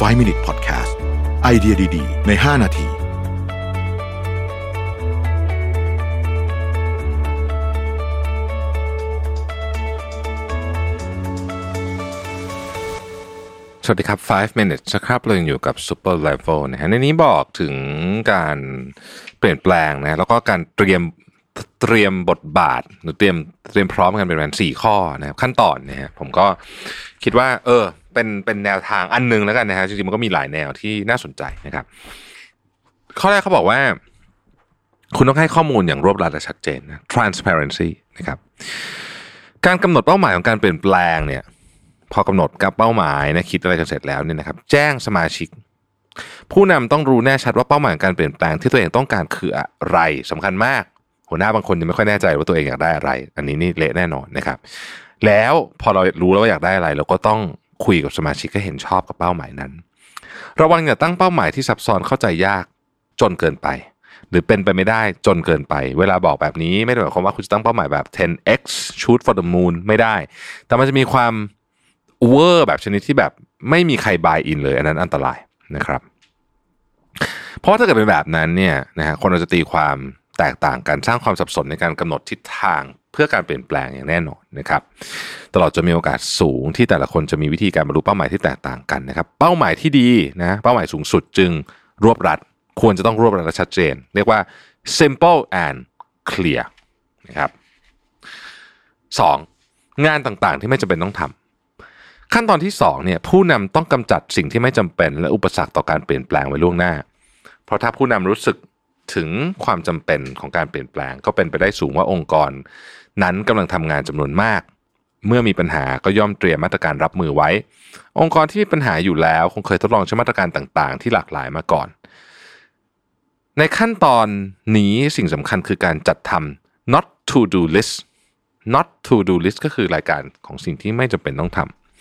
5 Minute Podcast ไอเดียดี ๆ ใน 5 นาทีสวัสดีครับ 5 minutes นะครับ เรายังอยู่กับ super level นะฮะ ในนี้บอกถึงการเปลี่ยนแปลงนะ แล้วก็การเตรียมเตรียมบทบาท หรือเตรียมเตรียมพร้อมกันเป็นประมาณสี่ข้อนะครับ ขั้นตอนนะฮะ ผมก็คิดว่า เออ เป็นเป็นแนวทางอันหนึงแล้วกันนะฮะจริงๆมันก็มีหลายแนวที่น่าสนใจนะครับ ข้อแรกเขาบอกว่า คุณต้องให้ข้อมูลอย่างรวบรัดและชัดเจนนะ transparency นะครับ การกำหนดเป้าหมายของการเปลี่ยนแปลงเนี่ย พอกำหนดกับเป้าหมายนะคิดอะไรกันเสร็จแล้วเนี่ยนะครับ แจ้งสมาชิก ผู้นำต้องรู้แน่ชัดว่าเป้าหมายการเปลี่ยนแปลงที่ตัวเองต้องการคืออะไรสำคัญมาก หัวหน้าบางคนยังไม่ค่อยแน่ใจว่าตัวเองอยากได้อะไร อันนี้นี่เละแน่นอนนะครับแล้วพอเรารู้แล้วว่าอยากได้อะไร เราก็ต้อง คุยกับสมาชิกให้เห็นชอบกับเป้าหมายนั้น ระวังอย่าตั้งเป้าหมายที่ซับซ้อนเข้าใจยากจนเกินไป หรือเป็นไปไม่ได้จนเกินไป เวลาบอกแบบนี้ไม่ได้หมายความว่าคุณจะตั้งเป้าหมายแบบ 10x shoot for the moon ไม่ได้ แต่มันจะมีความเวอร์แบบชนิดที่แบบไม่มีใคร buy-in เลย อันนั้นอันตรายนะครับ เพราะถ้าเกิดเป็นแบบนั้นเนี่ยนะฮะคนเราจะตีความแตกต่างกันสร้างความสับสนในการกำหนดทิศทาง เพื่อการเปลี่ยนแปลงอย่างแน่นอนนะครับ ตลอดจะมีโอกาสสูงที่แต่ละคนจะมีวิธีการบรรลุเป้าหมายที่แตกต่างกันนะครับ เป้าหมายที่ดีนะเป้าหมายสูงสุดจึงรวบรัด ควรจะต้องรวบรัดและชัดเจน เรียกว่า simple and clear นะครับสองงานต่างๆที่ไม่จำเป็นต้องทำขั้นตอนที่2เนี่ยผู้นำต้องกำจัดสิ่งที่ไม่จำเป็นและอุปสรรคต่อการเปลี่ยนแปลงไว้ล่วงหน้า เพราะถ้าผู้นำรู้สึก ถึงความจำเป็นของการเปลี่ยนแปลง ก็เป็นไปได้สูงว่าองค์กร นั้นกำลังทำงานจำนวนมาก เมื่อมีปัญหาก็ย่อมเตรียมมาตรการรับมือไว้ องค์กรที่มีปัญหาอยู่แล้ว คงเคยทดลองใช้มาตรการต่าง ๆ ที่หลากหลายมาก่อน ในขั้นตอนนี้สิ่งสำคัญคือการจัดทำ not to do list not to do list ก็คือรายการของสิ่งที่ไม่จำเป็นต้องท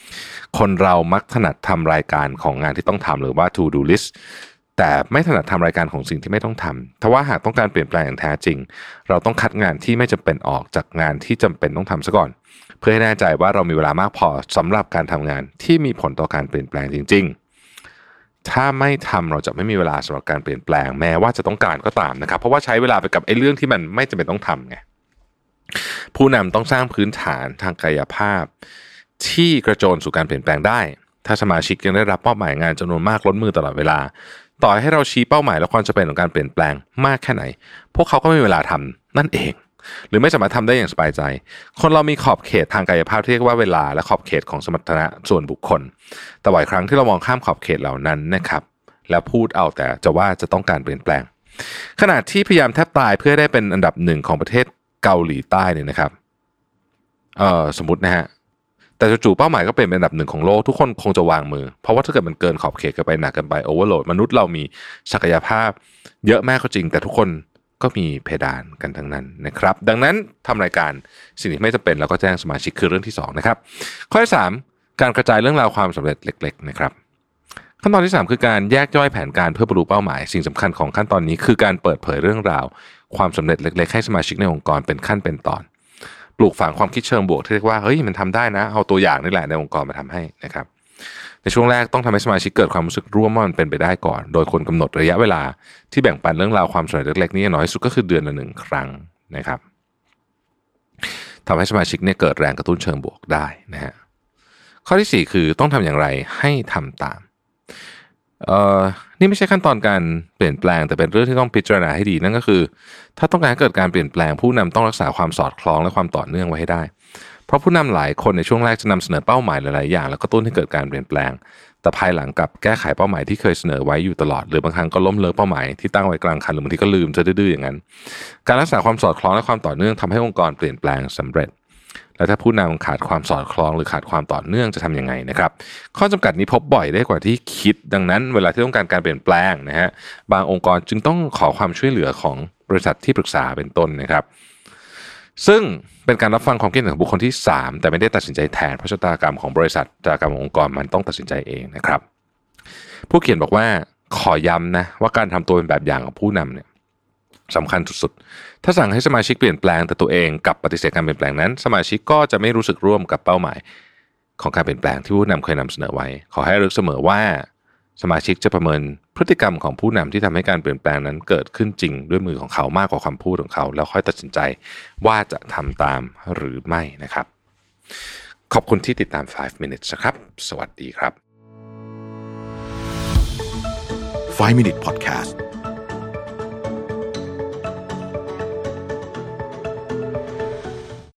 ำคนเรามักถนัดทำรายการของงานที่ต้องทำหรือว่า to do list แต่ไม่ถนัดทำรายการของสิ่งที่ไม่ต้องทำถ้าว่าหากต้องการเปลี่ยนแปลงอย่างแท้จริง เราต้องคัดงานที่ไม่จำเป็นออกจากงานที่จำเป็นต้องทำซะก่อน เพื่อให้แน่ใจว่าเรามีเวลามากพอสำหรับการทำงานที่มีผลต่อการเปลี่ยนแปลงจริง ๆ ถ้าไม่ทำเราจะไม่มีเวลาสำหรับการเปลี่ยนแปลงแม้ว่าจะต้องการก็ตามนะครับ เพราะว่าใช้เวลาไปกับไอ้เรื่องที่มันไม่จำเป็นต้องทำไงผู้นำต้องสร้างพื้นฐานทางกายภาพ ที่กระโจนสู่การเปลี่ยนแปลงได้ ถ้าสมาชิกยังได้รับมอบหมายงานจำนวนมากล้นมือตลอดเวลา ต่อให้เราชี้เป้าหมายและความจำเป็นของการเปลี่ยนแปลงมากแค่ไหน พวกเขาก็ไม่มีเวลาทำนั่นเอง หรือไม่สามารถทำได้อย่างสบายใจ คนเรามีขอบเขตทางกายภาพที่เรียกว่าเวลาและขอบเขตของสมรรถนะส่วนบุคคล แต่บ่อยครั้งที่เรามองข้ามขอบเขตเหล่านั้นนะครับแล้วพูดเอาแต่จะว่าจะต้องการเปลี่ยนแปลง ขณะที่พยายามแทบตายเพื่อได้เป็นอันดับหนึ่งของประเทศเกาหลีใต้เนี่ยนะครับเออสมมตินะฮะ แต่จู่ๆเป้าหมายก็เป็นอันดับหนึ่งของโลกทุกคนคงจะวางมือ เพราะว่าถ้าเกิดมันเกินขอบเขตกันไปหนักกันไปโอเวอร์โหลดมนุษย์เรามีศักยภาพ เยอะแม่ก็จริง แต่ทุกคนก็มีเพดานกันทั้งนั้นนะครับ ดังนั้นทำรายการสิ่งที่ไม่จำเป็นเราก็แจ้งสมาชิกคือเรื่องที่สองนะครับ ข้อที่สามการกระจายเรื่องราวความสำเร็จเล็ก ๆ นะครับ ขั้นตอนที่ 3 คือการแยกย่อยแผนการเพื่อบรรลุเป้าหมาย สิ่งสำคัญของขั้นตอนนี้คือการเปิดเผยเรื่องราว ความสำเร็จเล็ก ๆ ให้สมาชิกในองค์กรเป็นขั้นเป็นตอน ปลูกฝังความคิดเชิงบวกที่เรียกว่าเฮ้ยมันทำได้นะ เอาตัวอย่างนี่แหละในองค์กรมาทำให้นะครับ ในช่วงแรกต้องทำให้สมาชิกเกิดความรู้สึกร่วมว่ามันเป็นไปได้ก่อน โดยคนกำหนดระยะเวลาที่แบ่งปันเรื่องราวความสำเร็จเล็กๆนี้น้อยที่สุดก็คือเดือนละหนึ่งครั้งนะครับทำให้สมาชิกเนี่ยเกิดแรงกระตุ้นเชิงบวกได้นะฮะข้อที่สี่คือต้องทำอย่างไรให้ทำตาม เอ่อนี่ไม่ใช่ขั้นตอนการเปลี่ยนแปลงแต่เป็นเรื่องที่ต้องพิจารณาให้ดีนั่นก็คือ ถ้าต้องการเกิดการเปลี่ยนแปลงผู้นำต้องรักษาความสอดคล้องและความต่อเนื่องไว้ให้ได้ เพราะผู้นำหลายคนในช่วงแรกจะนำเสนอเป้าหมายหลายๆอย่าง แล้วก็ตุ้นให้เกิดการเปลี่ยนแปลง แต่ภายหลังกับแก้ไขเป้าหมายที่เคยเสนอไว้อยู่ตลอด หรือบางครั้งก็ล้มเลิกเป้าหมายที่ตั้งไว้กลางคันหรือบางทีก็ลืมจะดื้อๆอย่างนั้น การรักษาความสอดคล้องและความต่อเนื่องทำให้องค์กรเปลี่ยนแปลงสำเร็จ และถ้าผู้นำขาดความสอดคล้องหรือขาดความต่อเนื่องจะทำยังไงนะครับ ข้อจำกัดนี้พบบ่อยได้กว่าที่คิด ดังนั้นเวลาที่ต้องการการเปลี่ยนแปลงนะฮะบางองค์กรจึงต้องขอความช่วยเหลือของบริษัทที่ปรึกษาเป็นต้นนะครับ ซึ่งเป็นการรับฟังความคิดเห็นของบุคคลที่ 3 แต่ไม่ได้ตัดสินใจแทน เพราะชะตากรรมของบริษัทชะตากรรมขององค์กรมันต้องตัดสินใจเองนะครับ ผู้เขียนบอกว่าขอย้ำนะว่าการทำตัวเป็นแบบอย่างของผู้นำเนี่ย สำคัญสุดๆ ถ้าสั่งให้สมาชิกเปลี่ยนแปลงแต่ตัวเองกับปฏิเสธการเปลี่ยนแปลงนั้น สมาชิกก็จะไม่รู้สึกร่วมกับเป้าหมาย ของการเปลี่ยนแปลงที่ผู้นำเคยนำเสนอไว้ ขอให้ระลึกเสมอว่า สมาชิกจะประเมินพฤติกรรมของผู้นำที่ทำให้การเปลี่ยนแปลงนั้นเกิดขึ้นจริง ด้วยมือของเขามากกว่าคำพูดของเขา แล้วค่อยตัดสินใจว่าจะทำตามหรือไม่นะครับ ขอบคุณที่ติดตาม 5 minutes นะครับ สวัสดีครับ 5 Minute Podcast